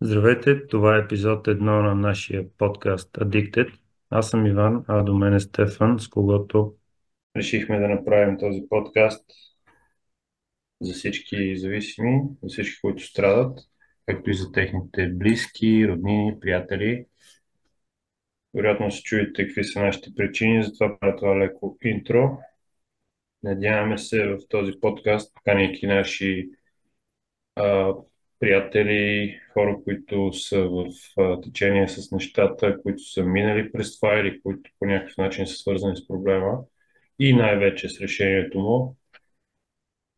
Здравейте, това е епизод 1 на нашия подкаст Addicted. Аз съм Иван, а до мен е Стефан, с когото решихме да направим този подкаст за всички зависими, за всички, които страдат, както и за техните близки, роднини, приятели. Вероятно се чуете какви са нашите причини, затова правя това леко интро. Надяваме се в този подкаст, поканяйки наши а, приятели, хора, които са в течение с нещата, които са минали през това или които по някакъв начин са свързани с проблема и най-вече с решението му,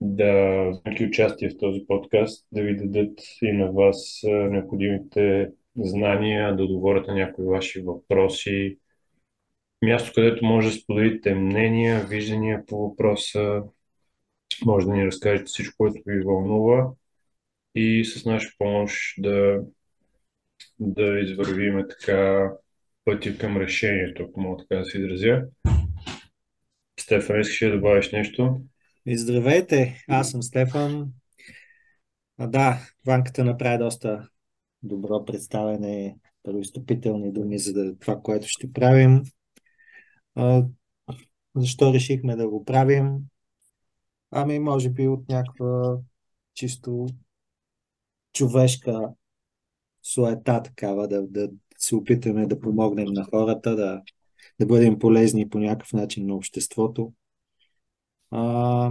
да вземете участие в този подкаст, да ви дадат и на вас необходимите знания, да отговорят на някои ваши въпроси, място, където може да споделите мнения, виждания по въпроса, може да ни разкажете всичко, което ви вълнува и с наша помощ да, да извървиме така пътя към решението, ако мога така да се изразя. Стефан, искаш да добавиш нещо? И здравейте, аз съм Стефан. А, да, Ванката направи доста добро представяне, първостъпителни думи за това, което ще правим. А, защо решихме да го правим? Ами, може би от някаква чисто човешка суета такава, да, да се опитаме да помогнем на хората, да, да бъдем полезни по някакъв начин на обществото. А,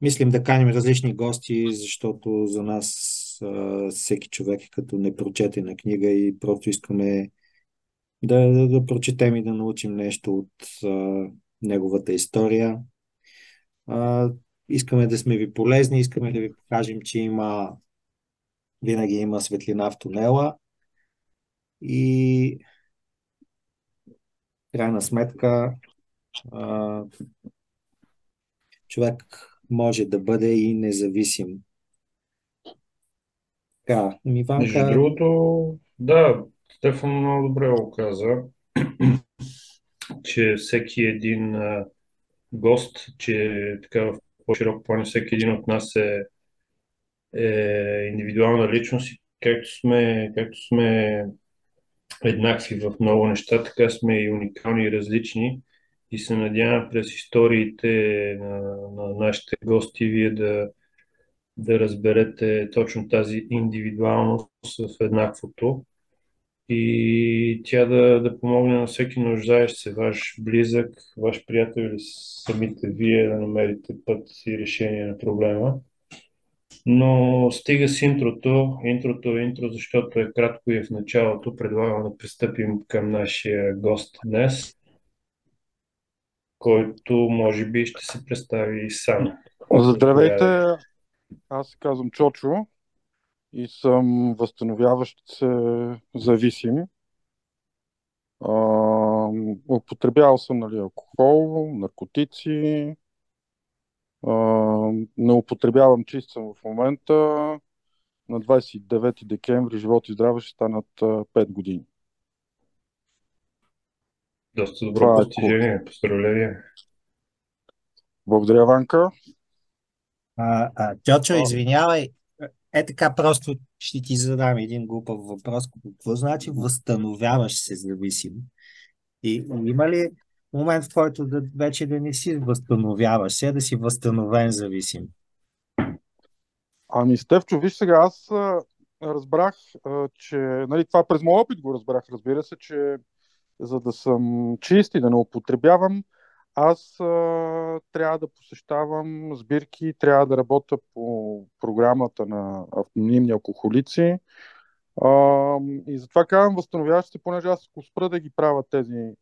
мислим да каним различни гости, защото за нас а, всеки човек е като непрочетена книга и просто искаме да, да, да прочетем и да научим нещо от а, неговата история. А, искаме да сме ви полезни, искаме да ви покажем, че има винаги има светлина в тунела и крайна сметка човек може да бъде и независим. Така, Миванка... Между другото, да, Стефан много добре го каза, че всеки един гост, че така в по-широк план всеки един от нас е, е индивидуална личност и както сме, както сме еднакви в много неща, така сме и уникални и различни. И се надявам през историите на, на нашите гости вие да, да разберете точно тази индивидуалност в еднаквото и тя да, да помогне на всеки нуждаещ се, ваш близък, ваш приятел или самите вие да намерите път и решение на проблема. Но стига с интрото. Интрото е интро, защото е кратко и е в началото. Предлагам да пристъпим към нашия гост днес, който може би ще се представи сам. Здравейте, аз се казвам Чочо и съм възстановяващ се зависим. А, употребявал съм нали, алкохол, наркотици. А, не употребявам чист съм в момента. На 29 декември живот и здраве ще станат 5 години. Доста добро Това е постижение. Е... Поздравление. Благодаря, Ванка. А, а, Чочо, извинявай, е така просто ще ти задам един глупав въпрос. Какво значи възстановяваш се зависим? И има ли момент, в който да, вече да не си възстановяваш се, да си възстановен зависим? Ами, Стевчо, виж сега, аз разбрах, че, нали, това през моят опит го разбрах, разбира се, че за да съм чист и да не употребявам, аз а, трябва да посещавам сбирки, трябва да работя по програмата на анонимни алкохолици. А, и затова казвам, възстановяваш се, понеже аз ако спра да ги правя тези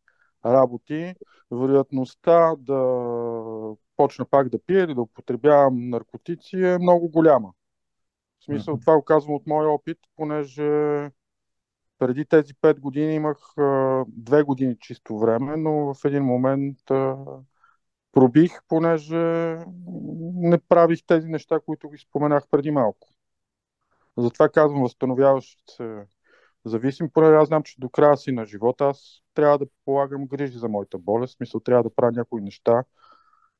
работи, вероятността да почна пак да пия или да употребявам наркотици е много голяма. В смисъл, това го казвам от моя опит, понеже преди тези 5 години имах две години чисто време, но в един момент пробих, понеже не правих тези неща, които ги споменах преди малко. Затова казвам, възстановяваш се зависим, понеже аз знам, че до края си на живота аз трябва да полагам грижи за моята болест, в смисъл трябва да правя някои неща,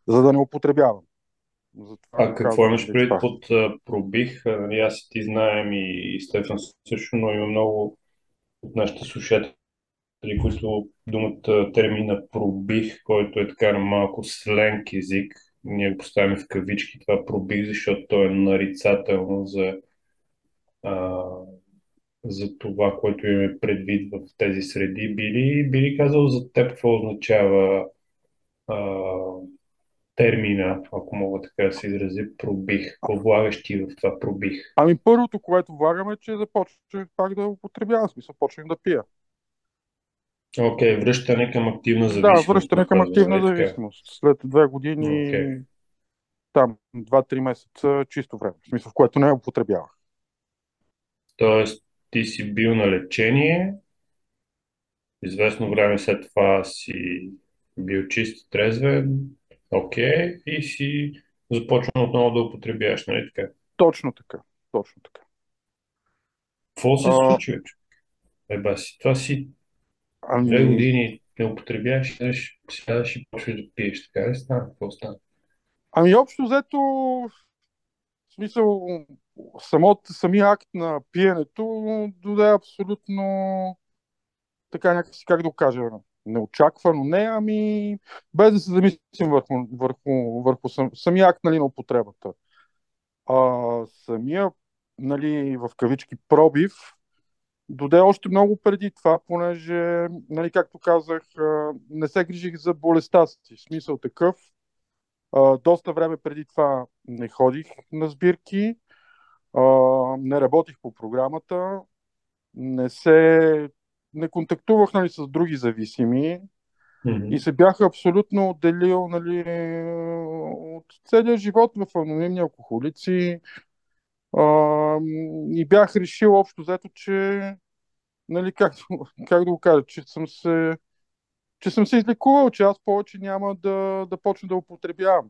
за да не употребявам. Затова А какво казвам, имаш предвид под пробих? Аз и ти знаем и, и Стефан също, но има много от нашите слушатели, които думата термина пробих, който е така на малко сленг език, ние го поставяме в кавички това пробих, защото то е нарицателно за, а, за това, което имаме предвид в тези среди. Били, били казал за теб какво означава а, термина, ако мога така да се изрази, пробих. Какво влагаш ти в това пробих? Ами първото, което влагаме, е, че започнах пак да употребявам, смисъл, почнах да пия. Окей, връщане към активна Да, зависимост. връщане към казваме, активна зависимост. След две години, Окей. там, 2-3 месеца чисто време, в смисъл, в което не употребявах. Тоест, ти си бил на лечение, известно време след това си бил чист, трезвен, окей, и си започнал отново да употребяваш, нали така? Точно така, точно така. Какво се А, случи, бе, човек? Е, баси, това си две ами, години не употребяваш, сядаш и почваш да пиеш, така ли стана? Какво стана? ами общо взето, в смисъл, самот, самия акт на пиенето доде абсолютно така някакси, как да го кажа, неочаквано не, ами без да се замислим върху, върху, върху сам, самия акт нали, на употребата. А самия, нали, в кавички, пробив, доде още много преди това, понеже, нали, както казах, не се грижих за болестта си. Смисъл такъв. Доста време преди това не ходих на сбирки, не работих по програмата, не се не контактувах нали, с други зависими Мгм. и се бях абсолютно отделил нали, от целия живот в анонимни алкохолици а, и бях решил общо взето, че нали, как, как да го кажа, че съм се че съм се излекувал, че аз повече няма да, да почна да употребявам.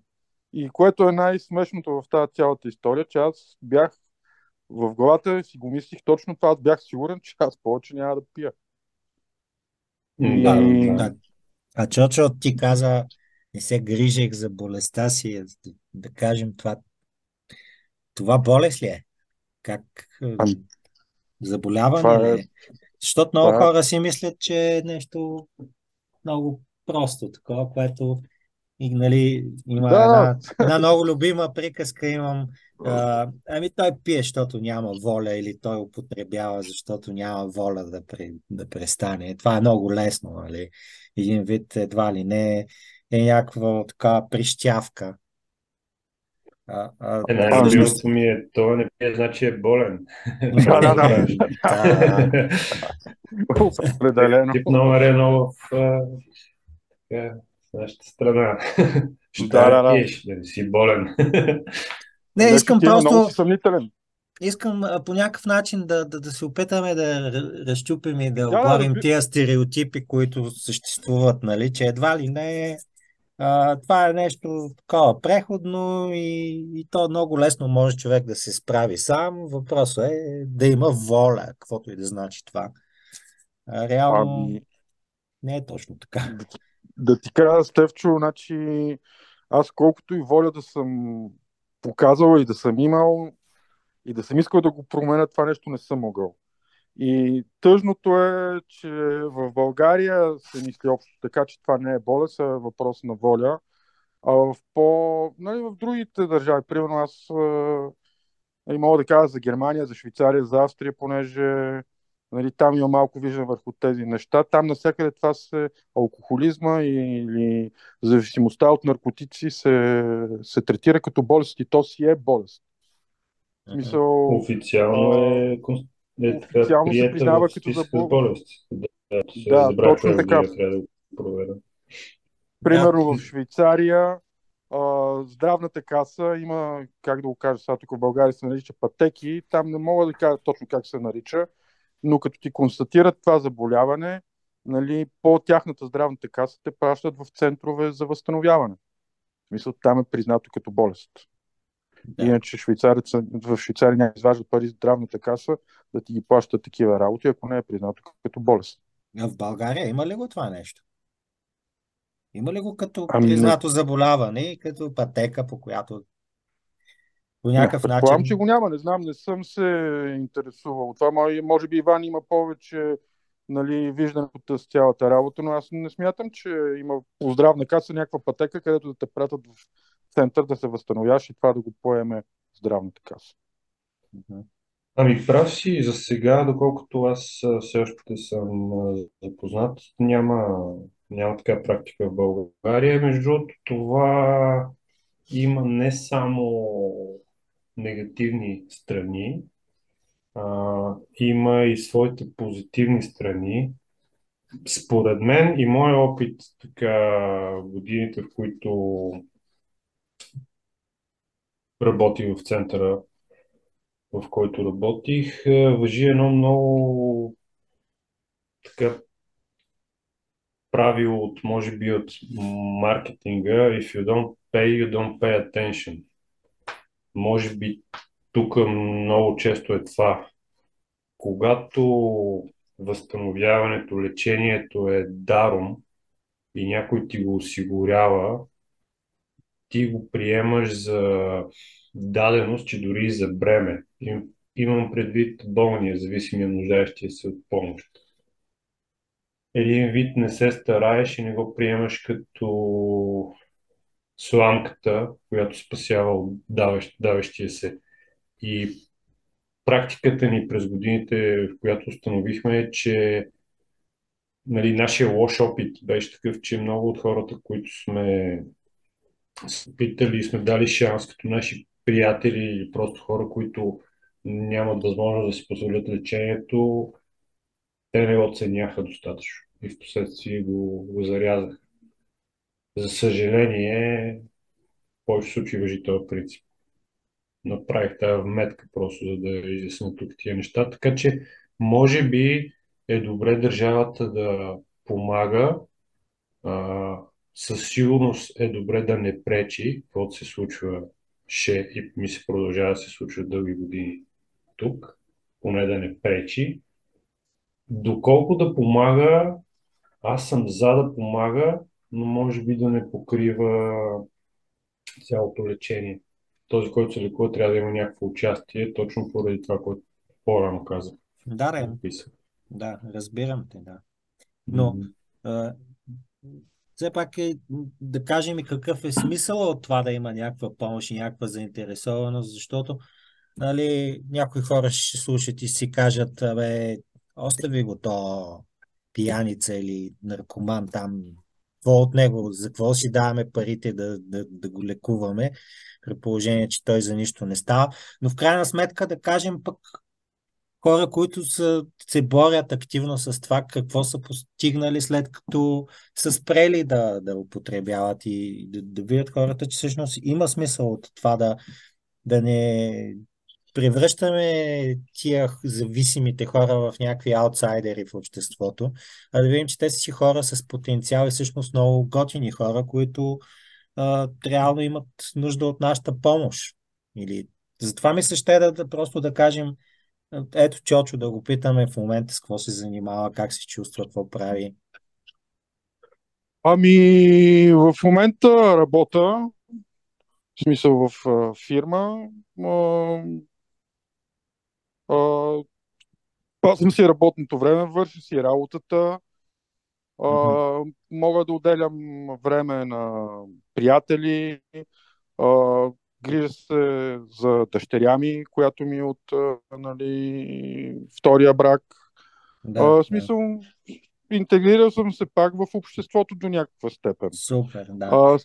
И което е най-смешното в тази цялата история, че аз бях в главата си го мислих точно това, аз бях сигурен, че аз повече няма да пия. И Да. А Чочо, ти каза, не се грижех за болестта си, да, да кажем това. Това болест ли е? Как е, заболяване това е, ли е? Защото много това е, хора си мислят, че е нещо много просто, такова, което и, нали, има да, една, една много любима приказка, имам, а, ами той пие, защото няма воля, или той употребява, защото няма воля да, пре, да престане. Това е много лесно, нали? Един вид едва ли не е някаква така прищявка. А, а, Е, ами, най-любимото ми е, това не пие, значи е болен. да, да, да, определено. тип номер едно в нашата страна. Ще Да, да, да да. пиеш, да не си болен. не, Нещо искам има, много просто, съмнителен. искам а, по някакъв начин да, да, да се опитаме да разчупим и да Да, да, оборим разби... тия стереотипи, които съществуват, нали, че едва ли не а, това е нещо такова преходно и, и то много лесно може човек да се справи сам. Въпросът е да има воля, каквото и да значи това. А, реално Ами, не е точно така. да, да ти кажа, Стевчо, значи аз колкото и воля да съм показал и да съм имал и да съм искал да го променя, това нещо не съм могъл. И тъжното е, че в България се мисли общо така, че това не е болест, а е въпрос на воля. А в по... Нали, в другите държави, примерно аз е, мога да кажа за Германия, за Швейцария, за Австрия, понеже нали, там има малко виждане върху тези неща. Там навсякъде това се алкохолизма или зависимостта от наркотици се, се третира като болест и то си е болест. Смисъл, Официално е, е така официално се признава като за болест. Да, да, Да, точно коя така. трябва да проверя. Да, Примерно в Швейцария здравната каса има, как да го кажа, сега тук в България се нарича пътеки, там не мога да кажа точно как се нарича, но като ти констатират това заболяване, нали, по тяхната здравната каса те пращат в центрове за възстановяване. В смисъл, там е признато като болест. да. Иначе швейцареца, в Швейцария няма изваждат пари здравната каса да ти ги плащат такива работи, ако не е признато като болест. А в България има ли го това нещо? Има ли го като Ами не, признато заболяване и като пътека, по която по някакъв Предполагам, начин. че го няма, не знам, не съм се интересувал. Това може, би Иван има повече нали, виждане от цялата работа, но аз не смятам, че има по здравна каса някаква пътека, където да те пратят в център да се възстановяваш и това да го поеме здравната каса. Ами прав си, за сега, доколкото аз все още съм запознат, няма, няма така практика в България. Между другото, това има не само негативни страни, а, има и своите позитивни страни. Според мен и моят опит, така, годините, в които работих в центъра, в който работих, е, въжи едно много така правило от, може би, от маркетинга If you don't pay, you don't pay attention. Може би тук много често е това. Когато възстановяването, лечението е даром и някой ти го осигурява, ти го приемаш за даденост, че дори и за бреме. Им, имам предвид болния, зависимия, нуждаещия се от помощ. Един вид не се стараеш и не го приемаш като сламката, която спасява давещия се. И практиката ни през годините, в която установихме, е, че нали, нашия лош опит беше такъв, че много от хората, които сме питали и сме дали шанс като наши приятели или просто хора, които нямат възможност да си позволят лечението, те не оценяха достатъчно и в последствие го, го зарязаха. За съжаление, в повече случаи въжи този принцип. Направих тази вметка просто, за да изясня тук тия неща. Така че, може би е добре държавата да помага. А, със сигурност е добре да не пречи, каквото се случва ще и ми се продължава да се случва дълги години тук, поне да не пречи. Доколко да помага, аз съм за да помага, но може би да не покрива цялото лечение. Този, който се лекува, трябва да има някакво участие, точно поради това, което по-рано казах. Да, да, Написах. да, разбирам те, да. Но а, все пак е да кажем и какъв е смисъл от това да има някаква помощ и някаква заинтересованост, защото нали, някои хора ще слушат и си кажат, абе, остави го то пияница или наркоман там, какво от него, за какво си даваме парите да, да, да го лекуваме, при положение, че той за нищо не става. Но в крайна сметка да кажем пък хора, които са, се борят активно с това, какво са постигнали след като са спрели да, да употребяват и да, да видят хората, че всъщност има смисъл от това да, да не превръщаме тия зависимите хора в някакви аутсайдери в обществото, а да видим, че те си хора с потенциал и всъщност много готини хора, които а, реално имат нужда от нашата помощ. Или... Затова ми се ще да, да просто да кажем, ето Чочо да го питаме в момента с какво се занимава, как се чувства, какво прави. Ами, в момента работя, в смисъл в фирма. Пазвам си работното време, върша си работата. А, мога да отделям време на приятели. А, грижа се за дъщеря ми, която ми е от нали, втория брак. Да, А, в да. смисъл, интегрирал съм се пак в обществото до някаква степен. Супер, да. А,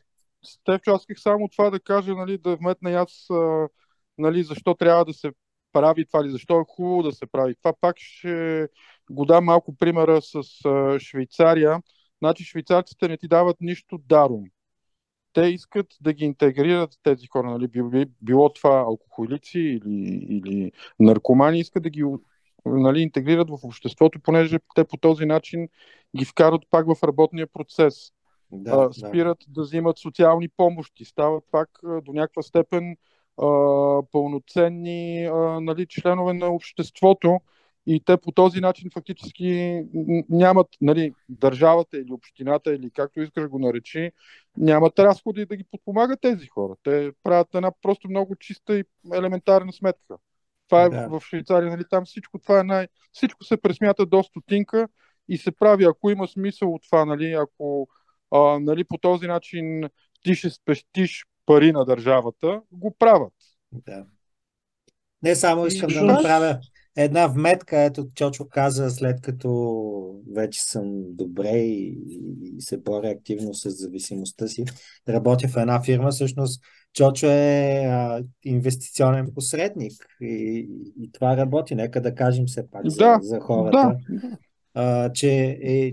Стефчо, аз исках само това да кажа, нали, да вметна и аз, нали, защо трябва да се прави това, или защо е хубаво да се прави. Това пак ще го дам малко примера с Швейцария. Значи швейцарците не ти дават нищо даром. Те искат да ги интегрират тези хора, нали, би- би- било това алкохолици или, или наркомани, искат да ги нали, интегрират в обществото, понеже те по този начин ги вкарат пак в работния процес Да, а, да. спират да взимат социални помощи, стават пак до някаква степен пълноценни нали, членове на обществото и те по този начин фактически нямат, нали, държавата или общината, или както искаш го наречи, нямат разходи да ги подпомагат тези хора. Те правят една просто много чиста и елементарна сметка. Това е да. в Швейцария, нали, там всичко това е най... Всичко се пресмята до стотинка и се прави, ако има смисъл от това, нали, ако а, нали, по този начин ти ще спестиш пари на държавата, го правят. Да. Не само искам да направя една вметка, ето Чочо каза, след като вече съм добре и, и се боря активно с зависимостта си, работя в една фирма, всъщност Чочо е а, инвестиционен посредник и, и това работи. Нека да кажем все пак за, да, за хората, да. а, че е,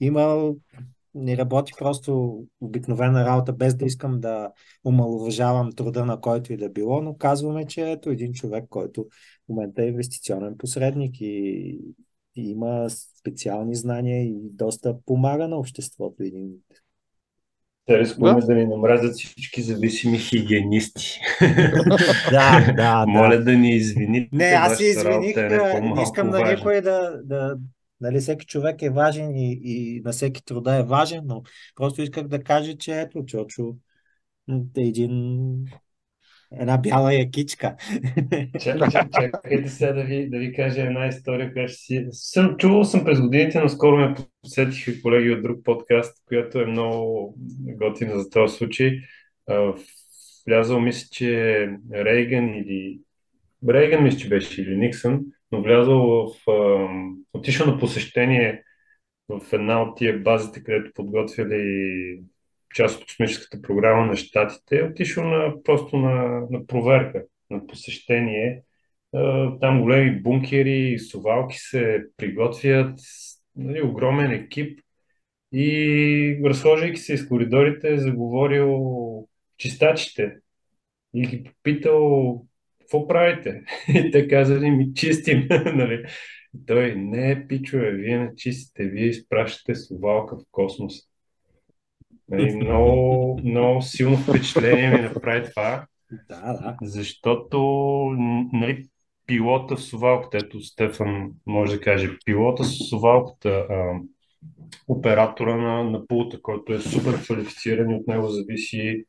има не работи просто обикновена работа, без да искам да омалуважавам труда на който и да било, но казваме, че ето един човек, който в момента е инвестиционен посредник и, и има специални знания и доста помага на обществото. Един те рискуваме да? да ни намразят всички зависими хигиенисти. да, да. Моля да ни извините. Не, аз се извиних. Е не искам на никой да, да, Нали, всеки човек е важен и, и на всеки труда е важен, но просто исках да кажа, че ето, Чочо е един една бяла якичка. Чакайте сега да ви, да ви кажа една история, която си... Съм, чувал съм през годините, но скоро ме посетиха колеги от друг подкаст, която е много готина за този случай. Влязал, мисля, че Рейган или... Рейган, мисля, че беше или Никсън, но влязъл в... отишъл на посещение в една от тия базите, където подготвяли част от космическата програма на щатите, отишъл на, просто на, на проверка, на посещение. Там големи бункери, сувалки се приготвят, нали, огромен екип и разхождайки се из коридорите, заговорил чистачите и ги попитал какво правите? И те казали, ми чистим. нали? Той, не, пичове, вие не чистите, вие изпращате совалка в космос. Нали, много, много силно впечатление ми направи това. Да, да. Защото нали, пилота в совалката, ето Стефан може да каже, пилота с совалката, а, оператора на, на пулта, който е супер квалифициран и от него зависи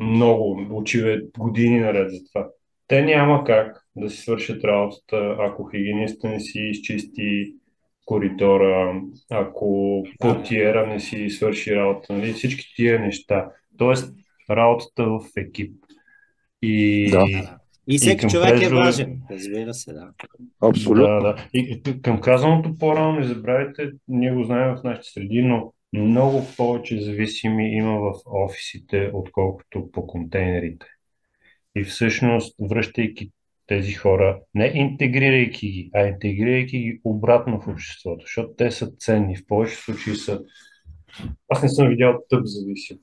много, учил години наред за това те няма как да си свършат работата, ако хигиениста не си изчисти коридора, ако портиера не си свърши работа, нали? всички тия неща. Тоест, работата в екип. И, да. И всеки и човек е важен, разбира се, да. Абсолютно. Да, да. И към казаното по-рано, не забравяйте, ние го знаем в нашите среди, но много повече зависими има в офисите, отколкото по контейнерите. И всъщност, връщайки тези хора, не интегрирайки ги, а интегрирайки ги обратно в обществото, защото те са ценни. В повечето случаи са. Аз не съм видял тъп зависим.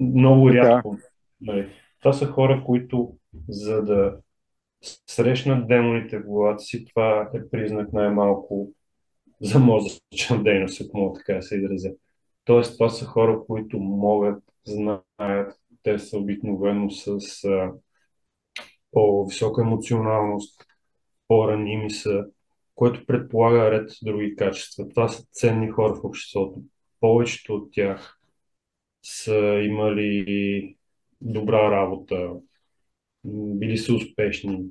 Много рядко. Нали. Това са хора, които за да срещнат демоните в главата си, това е признак най-малко за мозъчна дейност, ако мога така да се изразя. Тоест, това са хора, които могат, знаят те са обикновено с а, по-висока емоционалност, по-раними са, което предполага ред други качества. Това са ценни хора в обществото. Повечето от тях са имали добра работа, били са успешни,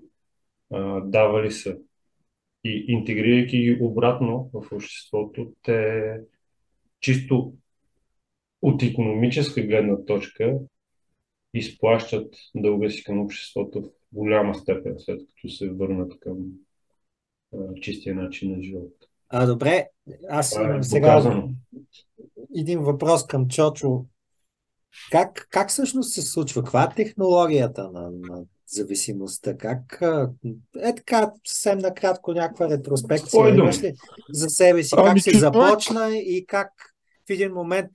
давали са. И интегрирайки ги обратно в обществото, те чисто от економическа гледна точка изплащат дълга си към обществото в голяма степен, след като се върнат към а, чистия начин на живота. А, добре, аз имам е сега доказано. един въпрос към Чочо. Как, как всъщност се случва? Каква е технологията на, на зависимостта? Как, е така, съвсем накратко някаква ретроспекция имаш ли за себе си? Как ами, се започна и как в един момент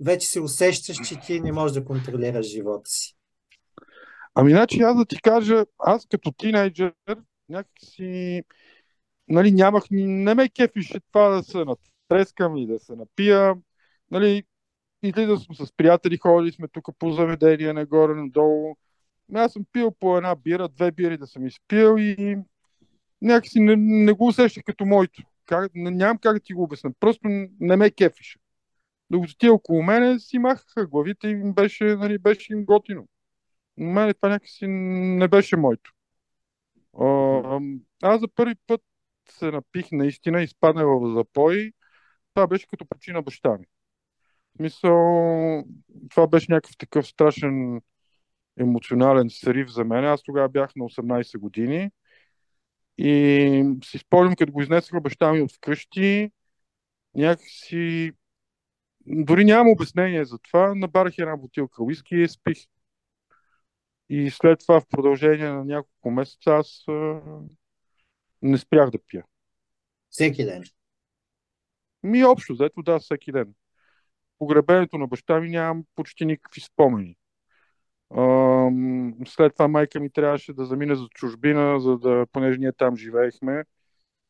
вече се усещаш, че ти не можеш да контролираш живота си. Ами, значи аз да ти кажа, аз като тинейджър някакси нали, нямах, не ме кефише това да се натрескам и да се напия. Нали, излизал съм с приятели, ходили сме тук по заведение, нагоре, надолу. Аз съм пил по една бира, две бири да съм изпил и някакси не, не го усещах като моето. Как, нямам как да ти го обясня. Просто не ме кефише. Докато ти около мене си махаха главите и беше, нали, беше им готино. Но мене това някакси не беше моето. Аз за първи път се напих наистина, изпаднах в запой. Това беше като причина баща ми. Смисъл, това беше някакъв такъв страшен емоционален срив за мен. Аз тогава бях на 18 години и си спомням, като го изнесаха баща ми от вкъщи, някакси дори нямам обяснение за това. Набарах една бутилка уиски и спих. И след това в продължение на няколко месеца аз а, не спрях да пия. Всеки ден? Ми общо, взето да, всеки ден. Погребението на баща ми нямам почти никакви спомени. А, след това майка ми трябваше да замине за чужбина, за да, понеже ние там живеехме,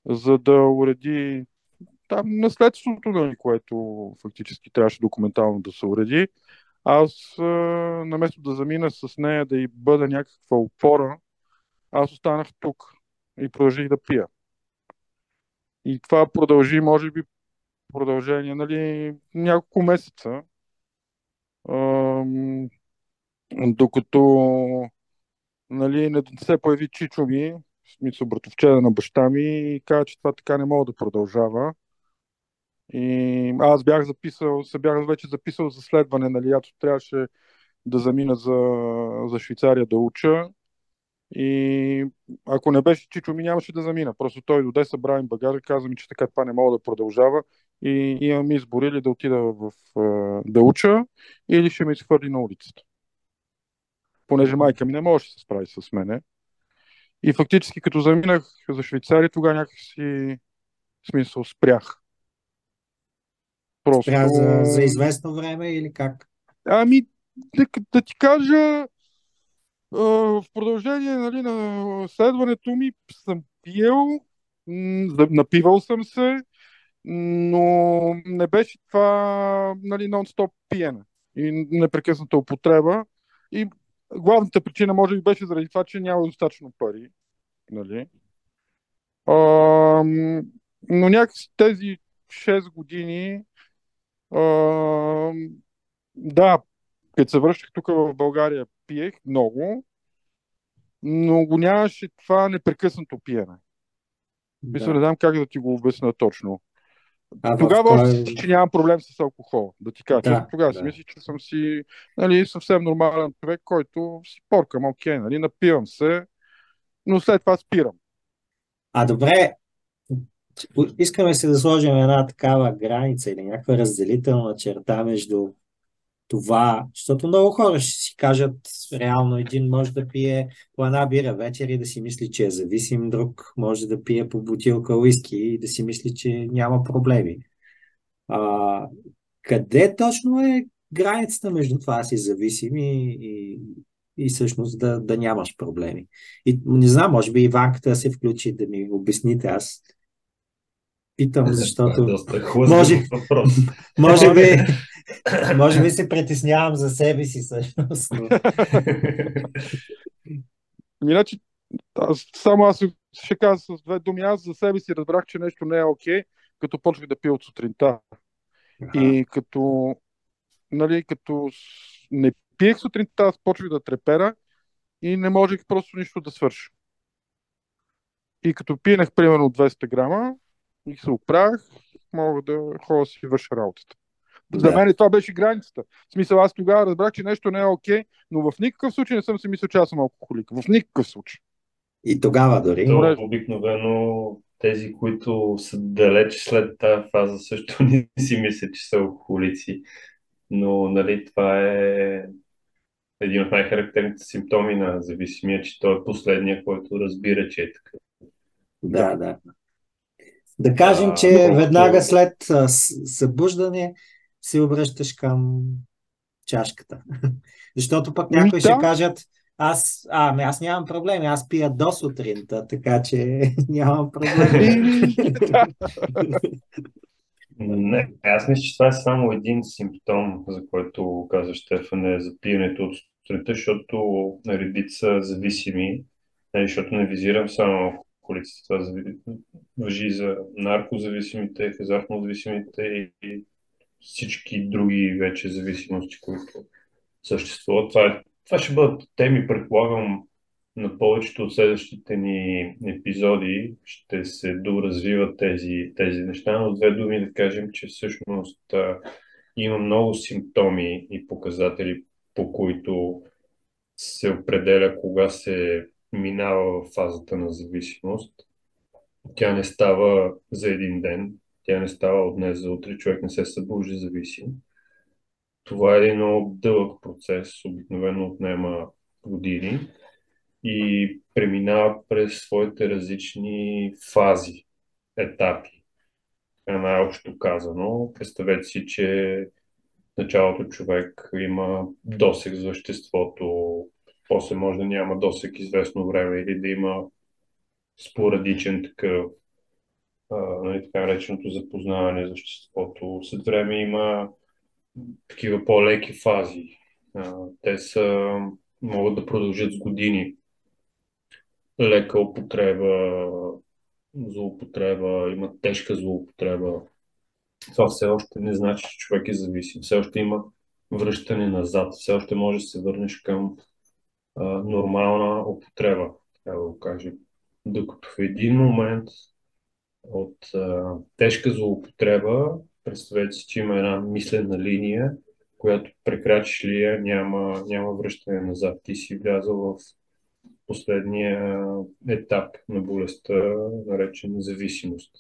за да уреди там наследството, нали, което фактически трябваше документално да се уреди. Аз, наместо да замина с нея да й бъда някаква опора, аз останах тук и продължих да пия. И това продължи, може би, продължение, нали, няколко месеца. докато нали, не се появи чичо ми, в смисъл братовчеда на баща ми и каза, че това така не мога да продължава. И аз бях записал, се бях вече записал за следване, нали, аз трябваше да замина за, за Швейцария да уча. И ако не беше Чичо ми, нямаше да замина. Просто той доде, събра им багажа, каза ми, че така това не мога да продължава. И имам избор или да отида в, да уча, или ще ме изхвърли на улицата. Понеже майка ми не може да се справи с мене. И фактически, като заминах за Швейцария, тогава някакси смисъл спрях. Просто... Спря за, за известно време или как? Ами, да, да ти кажа, в продължение нали, на следването ми съм пиел, напивал съм се, но не беше това нали, нон-стоп пиене и непрекъсната употреба. И главната причина може би беше заради това, че няма достатъчно пари. Нали? А, но някакси тези 6 години а, да, като се връщах тук в България, пиех много, но го нямаше това непрекъснато пиене. Да. Мисля, не знам как да ти го обясна точно. А, тогава още той... че нямам проблем с алкохол, да ти кажа. Да, тогава да. си мисля, че съм си нали, съвсем нормален човек, който си поркам, окей, нали, напивам се, но след това спирам. А добре, искаме се да сложим една такава граница или някаква разделителна черта между това, защото много хора ще си кажат, реално един може да пие по една бира вечер и да си мисли, че е зависим, друг може да пие по бутилка уиски и да си мисли, че няма проблеми. А, къде точно е границата между това си зависим и, и, и всъщност да, да нямаш проблеми? И не знам, може би Иванката се включи да ми обясните. Аз питам, защото... Е може, може, би, може би се притеснявам за себе си всъщност. Иначе, аз, само аз ще кажа с две думи. Аз за себе си разбрах, че нещо не е окей, okay, като почвах да пия от сутринта. Ага. И като, нали, като не пиех сутринта, аз почвах да трепера и не можех просто нищо да свърша. И като пинах примерно 200 грама, и се оправях, мога да ходя си върша работата. Да. За мен това беше границата. В смисъл, аз тогава разбрах, че нещо не е окей, но в никакъв случай не съм си мислил, че аз съм алкохолик. В никакъв случай. И тогава дори. То, обикновено тези, които са далеч след тази фаза, също не си мислят, че са алкохолици. Но нали, това е един от най-характерните симптоми на зависимия, че той е последния, който разбира, че е така. Да, да. Да кажем, че веднага след събуждане се обръщаш към чашката. Защото пък някои ще кажат, аз, а, ами аз нямам проблеми, аз пия до сутринта, така че нямам проблеми. Не, аз мисля, че това е само един симптом, за който каза Штефан, е за пиенето от сутринта, защото редица зависими, нали, защото не визирам само алкохолиците. Това въжи за наркозависимите, хазартно зависимите и всички други вече зависимости, които съществуват. Това, е, това ще бъдат теми, предполагам, на повечето от следващите ни епизоди ще се доразвиват тези, тези неща, но две думи да кажем, че всъщност а, има много симптоми и показатели, по които се определя кога се минава в фазата на зависимост. Тя не става за един ден, тя не става от днес за утре, човек не се събужда зависим. Това е един много дълъг процес, обикновено отнема години и преминава през своите различни фази, етапи. Най-общо казано, представете си, че началото човек има досек за веществото, после може да няма досек известно време или да има спорадичен такъв, нали, така нареченото запознаване за веществото. След време има такива по-леки фази. А, те са, могат да продължат с години лека употреба, злоупотреба, има тежка злоупотреба. Това все още не значи, че човек е зависим. Все още има връщане назад. Все още може да се върнеш към нормална употреба, така да го кажем. Докато в един момент от а, тежка злоупотреба, представете си, че има една мислена линия, която прекрачиш ли я, няма, няма връщане назад. Ти си влязъл в последния етап на болестта, наречен зависимост.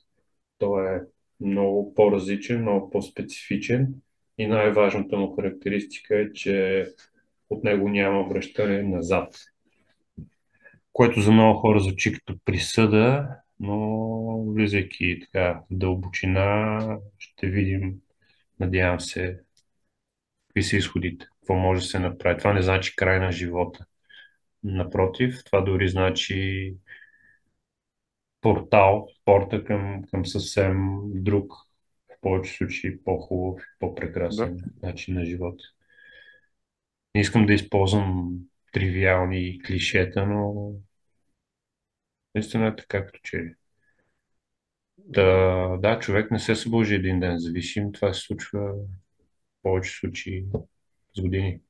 Той е много по-различен, много по-специфичен и най-важната му характеристика е, че от него няма връщане назад. Което за много хора звучи като присъда, но влизайки така в дълбочина, ще видим, надявам се, какви са изходите, какво може да се направи. Това не значи край на живота. Напротив, това дори значи портал, порта към, към съвсем друг, в повече случаи по-хубав, по-прекрасен да. начин на живот. Не искам да използвам тривиални клишета, но наистина е така, като че да, да, човек не се събужи един ден зависим. Това се случва в повече случаи с години.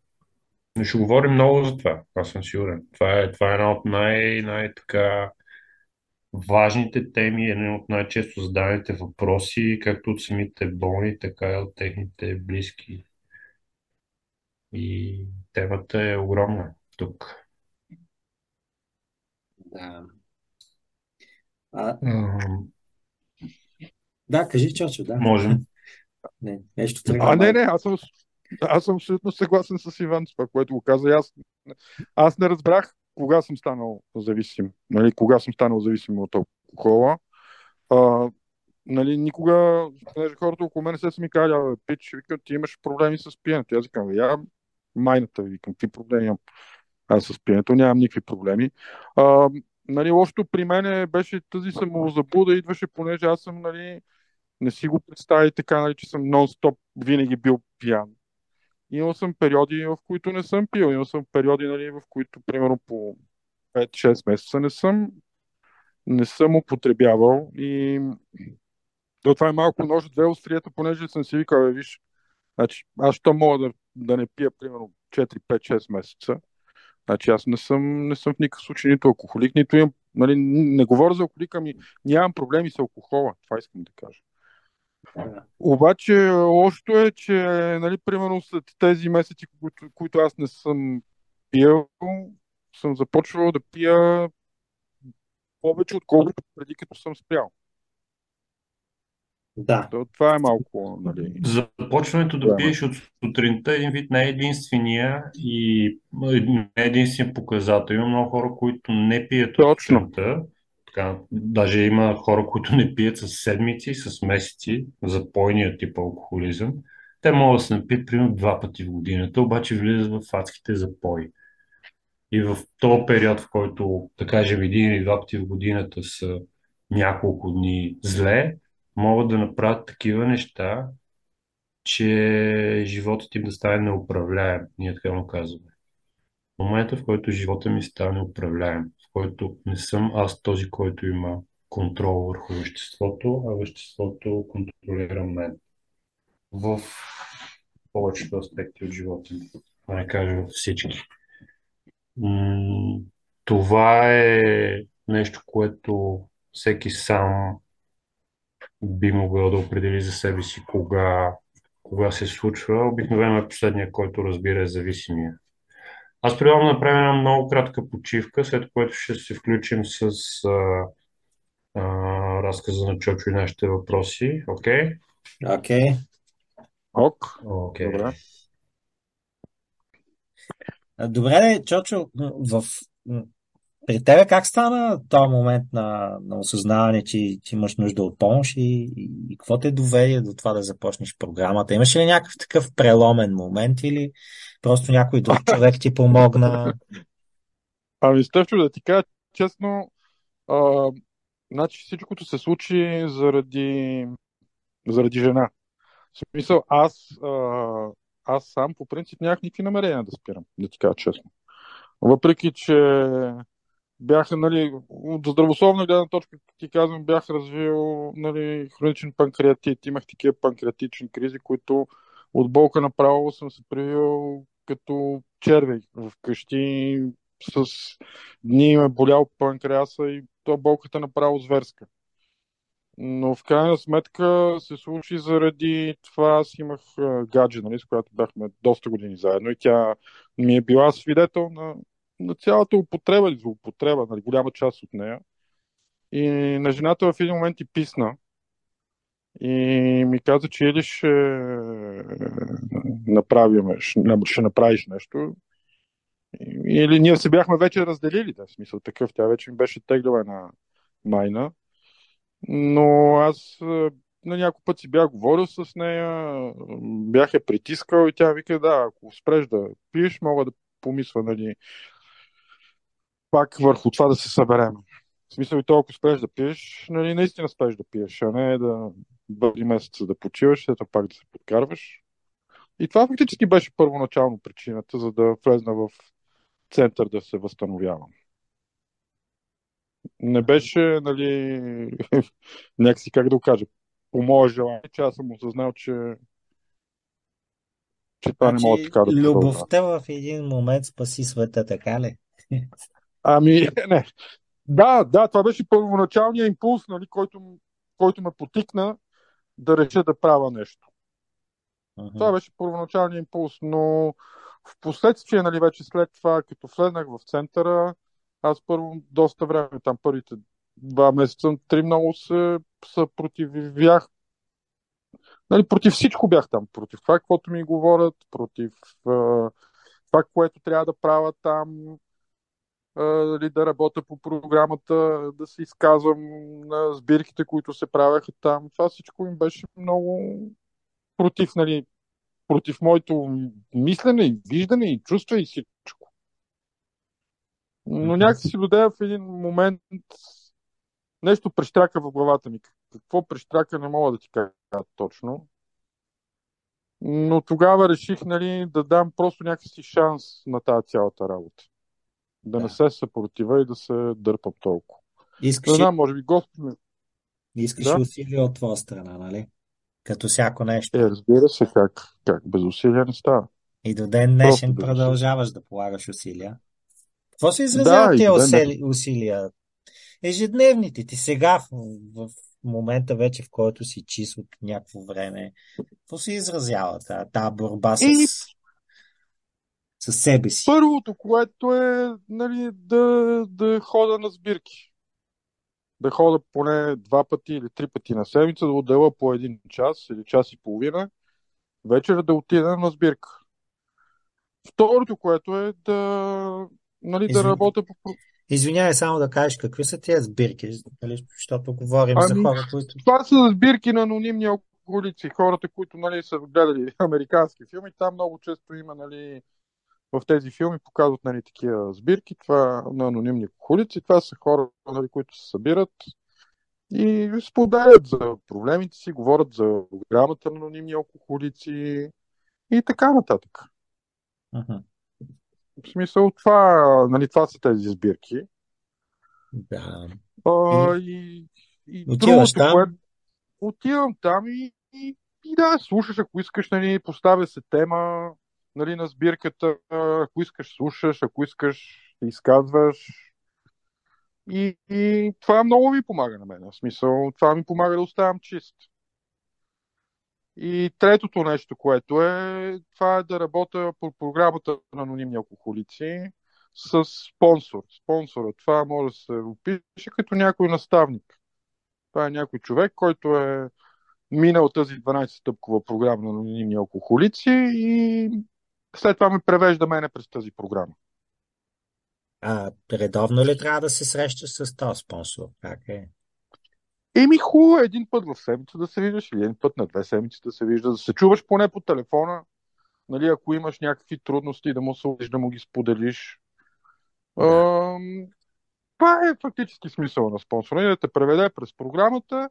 Но ще говорим много за това, аз съм сигурен. Това е, това е една от най- най-така важните теми, една от най-често зададените въпроси, както от самите болни, така и от техните близки. И темата е огромна тук. Да. А... Да, кажи, Чочо, да. Можем. Не, нещо тръгна. А, не, не, аз съм, аз съм абсолютно съгласен с Иван, това, което го каза. Аз, аз не разбрах кога съм станал зависим. Нали, кога съм станал зависим от алкохола. А, нали, никога, понеже хората около мен се са ми казали, пич, викам, ти имаш проблеми с пиенето. Аз викам, я майната, викам, какви проблеми имам аз с пиенето, нямам никакви проблеми. А, нали, лошото при мен беше тази самозабуда, идваше, понеже аз съм, нали, не си го представи така, нали, че съм нон-стоп винаги бил пиян. Имал съм периоди, в които не съм пил. Имал съм периоди, нали, в които, примерно, по 5-6 месеца не съм, не съм употребявал. И то това е малко нож две острията, понеже съм си викал, бе, виж, значи, аз ще мога да, да не пия, примерно, 4-5-6 месеца. Значи аз не съм, не съм в никакъв случай нито алкохолик, нито имам, нали, не говоря за алкохолика, ми нямам проблеми с алкохола. Това искам да кажа. Обаче лошото е, че нали, примерно след тези месеци, които, които аз не съм пил, съм започвал да пия повече, отколкото преди като съм спрял. Да. Това е малко. Нали... Започването да пиеш от сутринта един вид не е единствения и не е единствен показател. Има много хора, които не пият Точно. от сутринта така, даже има хора, които не пият с седмици, с месеци, за пойния тип алкохолизъм. Те могат да се напият примерно два пъти в годината, обаче влизат в адските запои. И в този период, в който, да кажем, един или два пъти в годината са няколко дни зле, могат да направят такива неща, че животът им да стане неуправляем, ние така му казваме. момента, в който живота ми стане управляем, в който не съм аз този, който има контрол върху веществото, а веществото контролира мен. В повечето аспекти от живота ми, да не кажа всички. Това е нещо, което всеки сам би могъл да определи за себе си кога, кога се случва. Обикновено е последния, който разбира е зависимия. Аз предлагам да направим една много кратка почивка, след което ще се включим с а, а, разказа на Чочо и нашите въпроси. Окей? Okay? Окей. Okay. Ок. Okay. Добре. Добре, Чочо, в... при тебе как стана този момент на, на осъзнаване, че, че имаш нужда от помощ и, и, и какво те доведе до това да започнеш програмата? Имаш ли някакъв такъв преломен момент или просто някой друг човек ти помогна? Ами, Стефчо, да ти кажа честно, а, значи всичкото се случи заради, заради жена. В смисъл, аз, а, аз сам по принцип нямах никакви намерения да спирам, да ти кажа честно. Въпреки, че бяха, нали, от здравословна гледна точка, ти казвам, бях развил нали, хроничен панкреатит. Имах такива панкреатични кризи, които от болка направо съм се привил като червей вкъщи. С дни ме болял панкреаса и то болката направо зверска. Но в крайна сметка се случи заради това. Аз имах гадже, нали, с която бяхме доста години заедно и тя ми е била свидетел на, на цялата употреба или злоупотреба, нали, голяма част от нея. И на жената в един момент ти писна и ми каза, че или ще направим, ще, направиш нещо, или ние се бяхме вече разделили, да, в смисъл такъв. Тя вече ми беше теглила една майна. Но аз на някой път си бях говорил с нея, бях я притискал и тя вика, да, ако спреш да пиеш, мога да помисля, нали, пак върху това да се съберем. В смисъл и то, ако спреш да пиеш, нали, наистина спреш да пиеш, а не да бъди месеца да почиваш, след пак да се подкарваш. И това фактически беше първоначално причината, за да влезна в център да се възстановявам не беше, нали, някакси, как да го кажа, по мое желание, че аз съм осъзнал, че, че това значи, не мога така да Любовта в един момент спаси света, така ли? Ами, не. Да, да, това беше първоначалният импулс, нали, който, който ме потикна да реша да правя нещо. Uh-huh. Това беше първоначалният импулс, но в последствие, нали, вече след това, като влезнах в центъра, аз първо доста време, там първите два месеца, три много се съпротивях. Нали, против всичко бях там. Против това, каквото ми говорят, против това, което трябва да правя там, uh, да работя по програмата, да се изказвам на сбирките, които се правяха там. Това всичко им беше много против, нали, против моето мислене и виждане и чувства и всичко. Но някакси си дойде в един момент нещо прещрака в главата ми. Какво прещрака, не мога да ти кажа точно. Но тогава реших нали, да дам просто някакси шанс на тази цялата работа. Да, да. не се съпротива и да се дърпам толкова. Искаш знам, може би Господ Искаш да? усилия от твоя страна, нали? Като всяко нещо. Е, разбира се, как, как без усилия не става. И до ден днешен продължаваш да полагаш усилия. Какво се изразяват да, тези усили, усилия? Ежедневните ти сега, в, в момента вече, в който си чист от някакво време, какво се изразява тази борба с, и... с себе си? Първото, което е нали, да, да хода на сбирки. Да хода поне два пъти или три пъти на седмица, да отдела по един час или час и половина, вечер да отида на сбирка. Второто, което е да нали, Извин... да работя по... Извинявай само да кажеш какви са тези сбирки, нали, защото говорим ами, за хора, които... Това са сбирки на анонимни алкохолици, хората, които нали, са гледали американски филми. Там много често има нали, в тези филми показват нали, такива сбирки това, на анонимни алкохолици. Това са хора, нали, които се събират и споделят за проблемите си, говорят за програмата на анонимни алкохолици и така нататък. Uh-huh. В смисъл, това, нали, това са тези сбирки. Да. А, и, и Отиваш другото, там? което отивам там и, и, и да, слушаш, ако искаш, нали, поставя се тема нали, на сбирката, ако искаш, слушаш, ако искаш, изказваш. И, и това много ми помага на мен. В смисъл, това ми помага да оставам чист. И третото нещо, което е, това е да работя по програмата на анонимни алкохолици с спонсор. Спонсора, това може да се опише като някой наставник. Това е някой човек, който е минал тази 12-стъпкова програма на анонимни алкохолици и след това ме превежда мене през тази програма. А редовно ли трябва да се срещаш с този спонсор? Как е? Еми хубаво е един път в седмица да се виждаш или един път на две седмици да се виждаш, да се чуваш поне по телефона, нали, ако имаш някакви трудности да му се да му ги споделиш. Да. Ам, Това е фактически смисъл на спонсора, да те преведе през програмата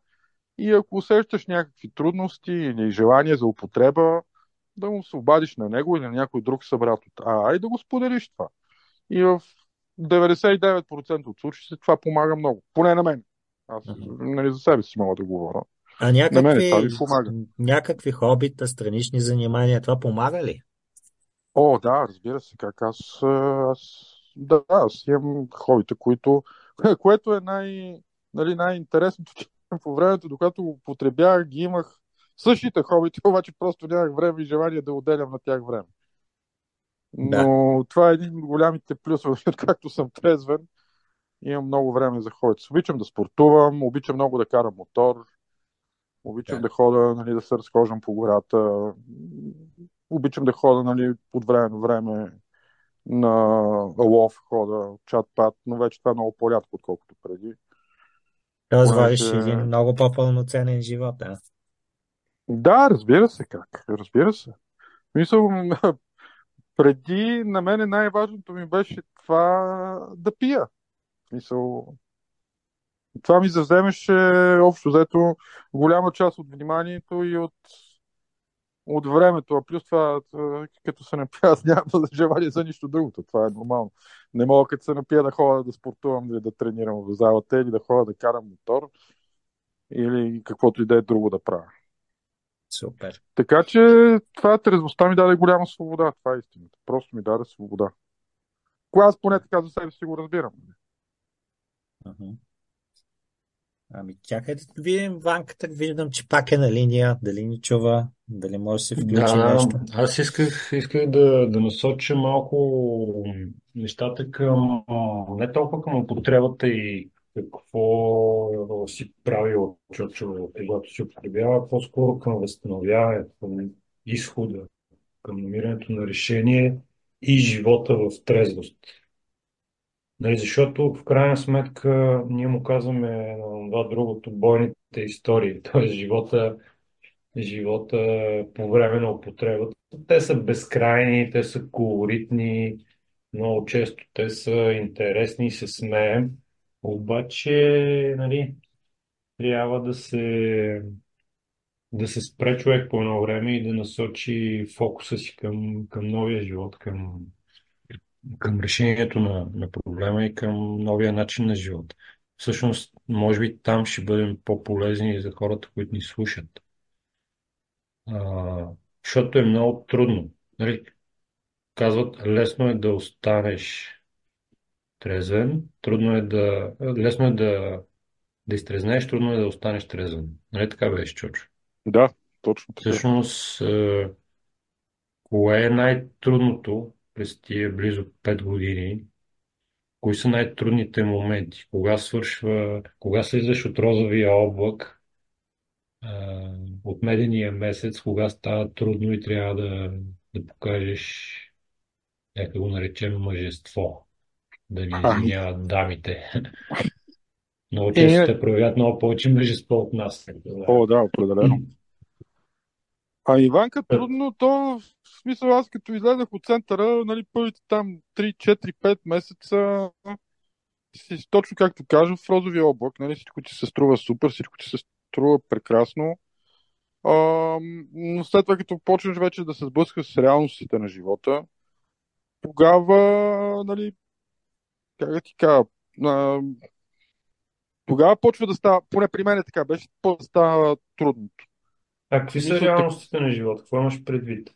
и ако усещаш някакви трудности или желание за употреба, да му се обадиш на него или на някой друг събрат от АА и да го споделиш това. И в 99% от случаите това помага много. Поне на мен. Аз Мгм. нали, за себе си мога да говоря. А На мен някакви, това ми помага. някакви хобита, странични занимания, това помага ли? О, да, разбира се, как аз, аз да, аз имам хобита, които, което е най, нали, най-интересното, по времето, докато го употребявах, ги имах същите хобити, обаче просто нямах време и желание да отделям на тях време. Да. Но това е един от голямите плюсове, откакто съм трезвен. Имам много време за хобити. Обичам да спортувам, обичам много да карам мотор, обичам Да. да ходя, нали, да се разхождам по гората, обичам да ходя нали, от време на време на лов, хода, чат-пат, но вече това е много по-рядко, отколкото преди. Тоест водиш един много по-пълноценен живот, а? Да, разбира се как. Разбира се. Мисъл, преди на мене най-важното ми беше това да пия. Мисъл, това ми завземеше общо взето голяма част от вниманието и от, от времето. А плюс това, като се напия, аз нямам желание за нищо другото. Това е нормално. Не мога като се напия да ходя да спортувам или да тренирам в залата или да ходя да карам мотор или каквото и да е друго да правя. Супер. Така че това трезвостта ми даде голяма свобода. Това е истината. Просто ми даде свобода. Кога аз поне така за себе си го разбирам. Мгм. Ами чакай да видим Ванката, виждам, че пак е на линия, дали ни чува, дали може да се включи Да, нещо. аз исках, исках да, да насоча малко нещата към не толкова към употребата и какво си правил Чочо, когато си употребява, по-скоро към възстановяването, към изхода, към намирането на решение и живота в трезвост. Нали, защото в крайна сметка ние му казваме на това другото бойните истории, т.е. живота живота по време на употребата. Те са безкрайни, те са колоритни, много често те са интересни и се смеем. Обаче, нали, трябва да се, да се спре човек по едно време и да насочи фокуса си към, към новия живот, към, към решението на, на проблема и към новия начин на живот. Всъщност, може би там ще бъдем по-полезни за хората, които ни слушат. А, защото е много трудно. Нали? Казват, лесно е да останеш трезвен, трудно е да... Лесно е да, да изтрезнеш, трудно е да останеш трезвен. Нали така беше, Чочо? Да, точно така. Всъщност, е, кое е най-трудното през тия близо 5 години? Кои са най-трудните моменти? Кога свършва, кога слизаш от розовия облак, а, от медения месец, кога става трудно и трябва да, да покажеш, нека го наречем мъжество, да ни извиняват дамите. Много Е, често те проявят много повече мъжество от нас. О, да, определено. А Иванка, трудно то, в смисъл аз като излезах от центъра, нали, първите там 3, 4, 5 месеца си точно както кажа, в розовия облак, нали, всичко ти се струва супер, всичко ти се струва прекрасно. А, но след това, като почнеш вече да се сблъскаш с реалностите на живота, тогава, нали, как да ти кажа, а, тогава почва да става, поне при мен е така, беше да става трудно. А какви са реалностите на живота? Какво имаш предвид?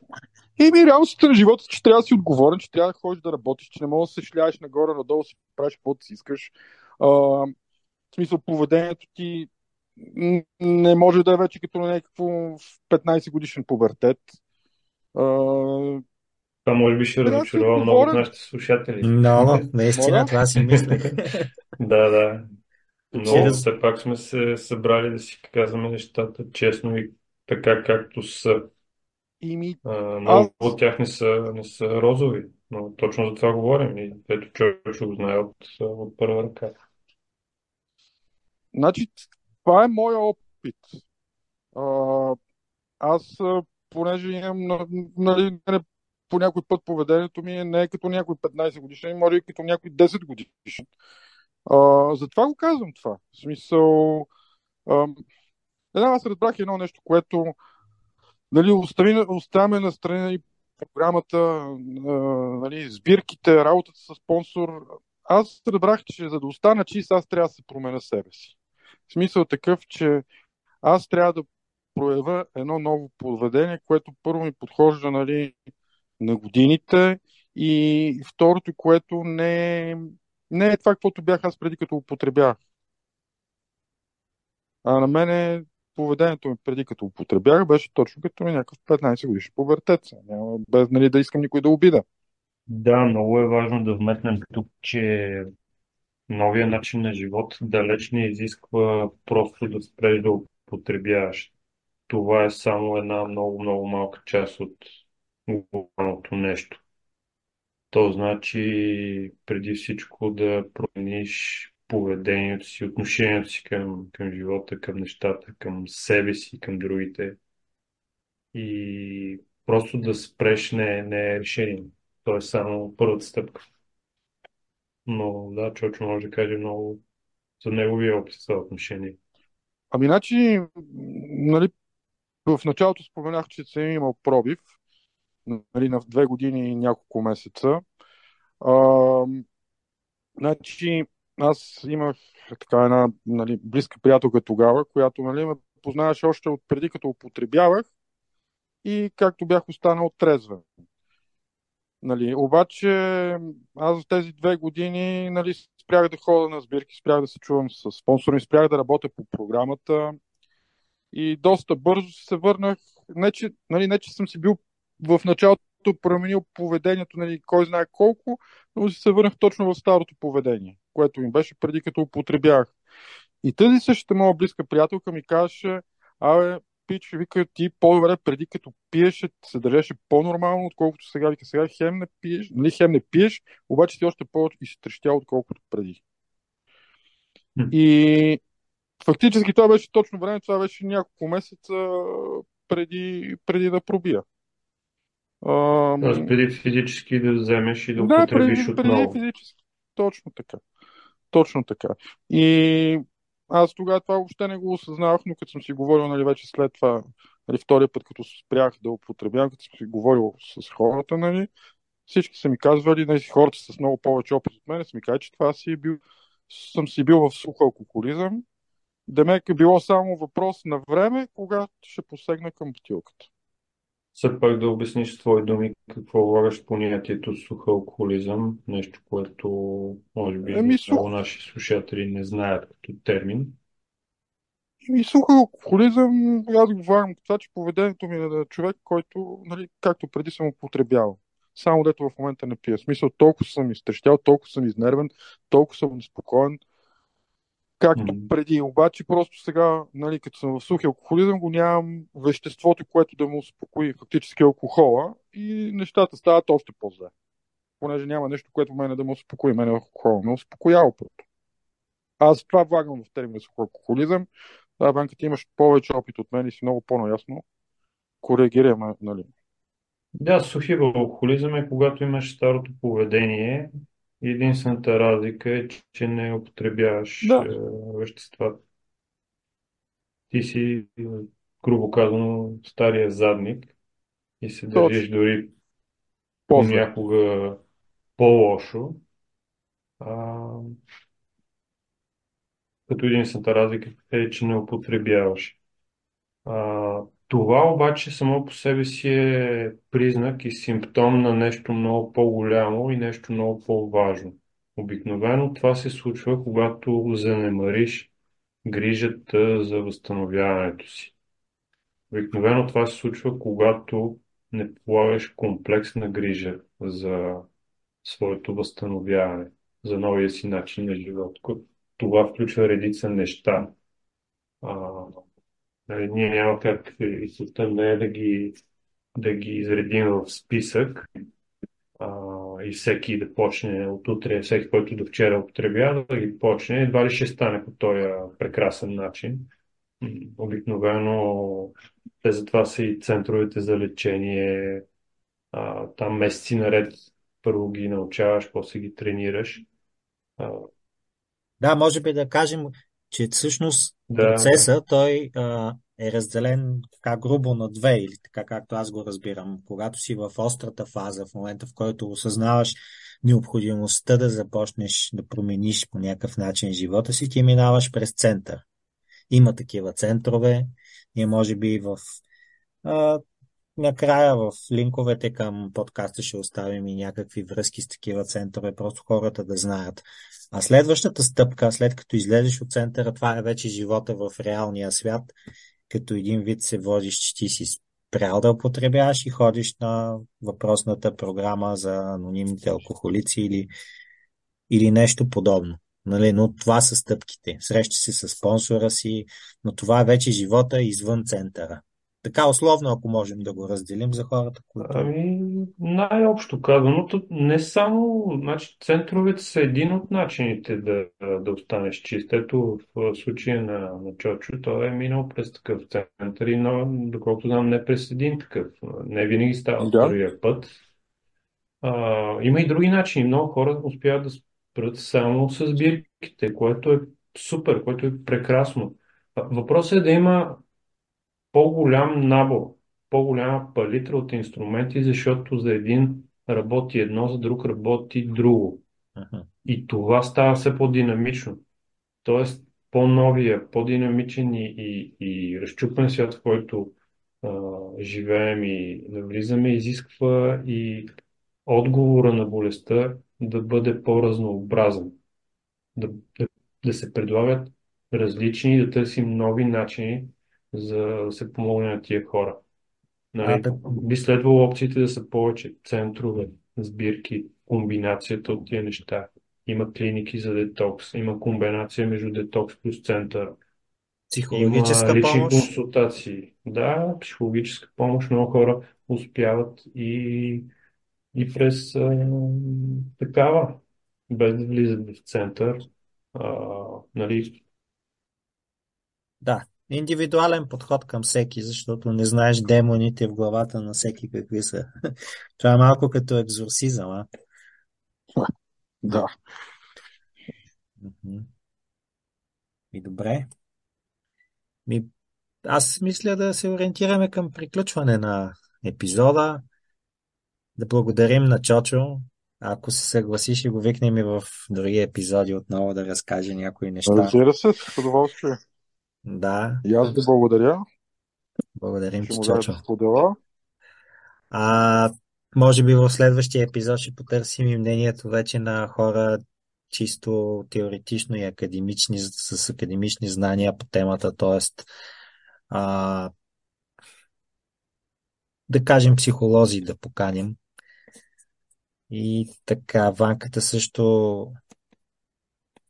И ми реалността на живота, че трябва да си отговорен, че трябва да ходиш да работиш, че не можеш да се шляеш нагоре, надолу, си правиш каквото си искаш. А, в смисъл, поведението ти не може да е вече като на някакво 15 годишен пубертет. А, Това може би ще разочарова много от отговорен. нашите слушатели. Много, наистина, това си мислех. Да, да. Но да- все пак сме се събрали да си казваме нещата честно и така както са. И ми, А, много Аз- от тях не са, не са розови, но точно за това говорим и ето човек ще го знае от, от първа ръка. значи, това е моя опит. А, аз, понеже имам, на- нали, нали, по някой път поведението ми е не е като някой 15 годишен, може и като някой 10 годишен. А, затова го казвам това. В смисъл, а, аз разбрах едно нещо, което нали, остави, оставяме на страна и програмата, а, нали, сбирките, работата с спонсор. Аз разбрах, че за да остана чист, аз трябва да се променя себе си. В смисъл такъв, че аз трябва да проявя едно ново поведение, което първо ми подхожда нали, на годините и второто, което не не е това, каквото бях аз преди като употребявах. А на мене поведението ми преди като употребях беше точно като някакъв 15 годишен повертец. Няма, без нали, да искам никой да обида. Да, много е важно да вметнем тук, че новия начин на живот далеч не изисква просто да спреш да употребяваш. Това е само една много, много малка част от глобалното нещо. То значи преди всичко да промениш поведението си, отношението си към, към живота, към нещата, към себе си, към другите. И просто да спреш не, не е решение. То е само първата стъпка. Но да, Чочо може да каже много за неговия опит в отношение. Ами, значи, нали, в началото споменах, че съм имал пробив нали, на две години и няколко месеца. А, значи, аз имах така една нали, близка приятелка тогава, която нали, ме познаваше още от преди като употребявах и както бях останал трезвен. Нали, обаче аз за тези две години нали, спрях да ходя на сбирки, спрях да се чувам с спонсори, спрях да работя по програмата и доста бързо се върнах. Не, че, нали, не, че съм си бил в началото променил поведението, нали, кой знае колко, но се върнах точно в старото поведение, което ми беше преди като употребявах. И тази същата моя близка приятелка ми казваше, абе, пич, вика, ти по-добре преди като пиеш, се държеше по-нормално, отколкото сега. Вика, сега хем не пиеш, нали, хем не пиеш, обаче ти още по-изтрещял, отколкото преди. И фактически това беше точно време, това беше няколко месеца преди, преди да пробия. Тоест преди физически да вземеш и да да, употребиш преди, преди отново. физически. Точно така. Точно така. И аз тогава това въобще не го осъзнавах, но като съм си говорил, нали, вече след това, нали, втория път, като спрях да употребявам, като съм си говорил с хората, нали, всички са ми казвали, нали, хората с много повече опит от мен, са ми казали, че това си е бил, съм си бил в сух алкохолизъм. Демек е било само въпрос на време, кога ще посегна към бутилката. Все пак да обясниш твои думи какво влагаш понятието сух алкохолизъм, нещо, което може би Еми, сух- много наши слушатели не знаят като термин. И сух алкохолизъм, аз го влагам това, че поведението ми е на човек, който, нали, както преди съм употребявал. Само дето в момента не пия. В смисъл, толкова съм изтрещял, толкова съм изнервен, толкова съм неспокоен, както преди. Обаче просто сега, нали, като съм в сухи алкохолизъм, го нямам веществото, което да му успокои фактически алкохола и нещата стават още по-зле. Понеже няма нещо, което мене да му успокои. Мене алкохола ме успокоява просто. Аз това влагам в термина сух алкохолизъм. Да, Банка, ти имаш повече опит от мен и си много по-наясно. Коригираме, нали? Да, сухи алкохолизъм е когато имаш старото поведение единствената разлика е, че не употребяваш Да. е, вещества. Ти си, грубо казано, стария задник и се Точно. държиш дори По-зле. понякога по-лошо. А, като единствената разлика е, че не употребяваш. А, това обаче само по себе си е признак и симптом на нещо много по-голямо и нещо много по-важно. Обикновено това се случва, когато занемариш грижата за възстановяването си. Обикновено това се случва, когато не полагаш комплексна грижа за своето възстановяване, за новия си начин на живот. Това включва редица неща. Нали, ние няма как и целта не е да ги, да ги изредим в списък а, и всеки да почне от утре, всеки, който до вчера употребява, да ги почне, едва ли ще стане по този прекрасен начин. Обикновено те затова са и центровете за лечение, а, там месеци наред първо ги научаваш, после ги тренираш. Да, може би да кажем, че всъщност да, процеса той а, е разделен така грубо на две, или така както аз го разбирам. Когато си в острата фаза, в момента в който осъзнаваш необходимостта да започнеш да промениш по някакъв начин живота си, ти минаваш през център. Има такива центрове. Ние може би в а, накрая в линковете към подкаста ще оставим и някакви връзки с такива центрове, просто хората да знаят. А следващата стъпка, след като излезеш от центъра, това е вече живота в реалния свят, като един вид се водиш, че ти си спрял да употребяваш и ходиш на въпросната програма за анонимните алкохолици или, или нещо подобно. Нали? Но това са стъпките. Среща се с спонсора си, но това е вече живота извън центъра. Така условно, ако можем да го разделим за хората, които... Ами, най-общо казаното, не само, значи, центровете са един от начините да, да останеш чист. Ето в случая на, на Чочо, той е минал през такъв център и, но, доколкото знам, не през един такъв. Не винаги става Да. първия път. А, има и други начини. Много хора успяват да спрат само с бирките, което е супер, което е прекрасно. Въпросът е да има по-голям набор, по-голяма палитра от инструменти, защото за един работи едно, за друг работи друго. И това става все по-динамично. Тоест, по-новия, по-динамичен и, и, и разчупен свят, в който а, живеем и навлизаме, изисква и отговора на болестта да бъде по-разнообразен. Да, да, да се предлагат различни, да търсим нови начини за да се помогне на тия хора. Нали, А, да- би следвало опциите да са повече центрове, сбирки, комбинацията от тия неща. Има клиники за детокс, има комбинация между детокс плюс център, Психологическа има лични помощ. консултации. Да, психологическа помощ. Много хора успяват и, и през а, такава, без да влизат в център. А, нали, Да, индивидуален подход към всеки, защото не знаеш демоните в главата на всеки какви са. Това е малко като екзорсизъм, а? Да. И добре. Ми, аз мисля да се ориентираме към приключване на епизода. Да благодарим на Чочо. Ако се съгласи, ще го викнем и в други епизоди отново да разкаже някои неща. Разбира се, с удоволствие. Да, И аз ви благодаря, благодарим че ти, Чочо. да споделя. А, може би в следващия епизод ще потърсим и мнението вече на хора чисто теоретично и академични, с академични знания по темата, т.е. Да кажем психолози да поканим. И така, Ванката също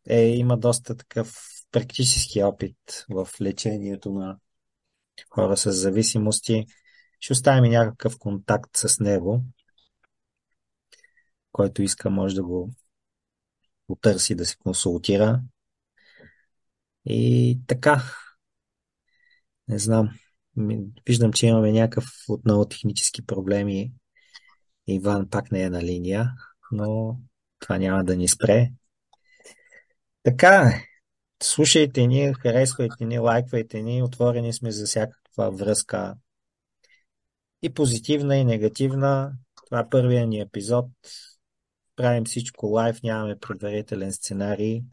е, има доста такъв практически опит в лечението на хора с зависимости. Ще оставим някакъв контакт с него, който иска може да го потърси, да се консултира. И така, не знам. Виждам, че имаме някакъв отново технически проблеми. Иван пак не е на линия, но това няма да ни спре. Така е. Слушайте ни, харесвайте ни, лайквайте ни, отворени сме за всякаква връзка и позитивна, и негативна. Това е първият ни епизод. правим всичко лайв, нямаме предварителен сценарий.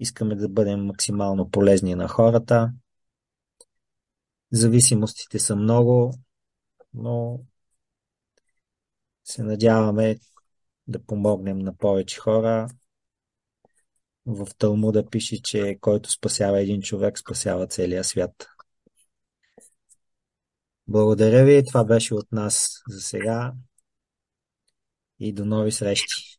Искаме да бъдем максимално полезни на хората. Зависимостите са много, но се надяваме да помогнем на повече хора. В Талмуда пише, че който спасява един човек, спасява целия свят. Благодаря ви. Това беше от нас за сега и до нови срещи.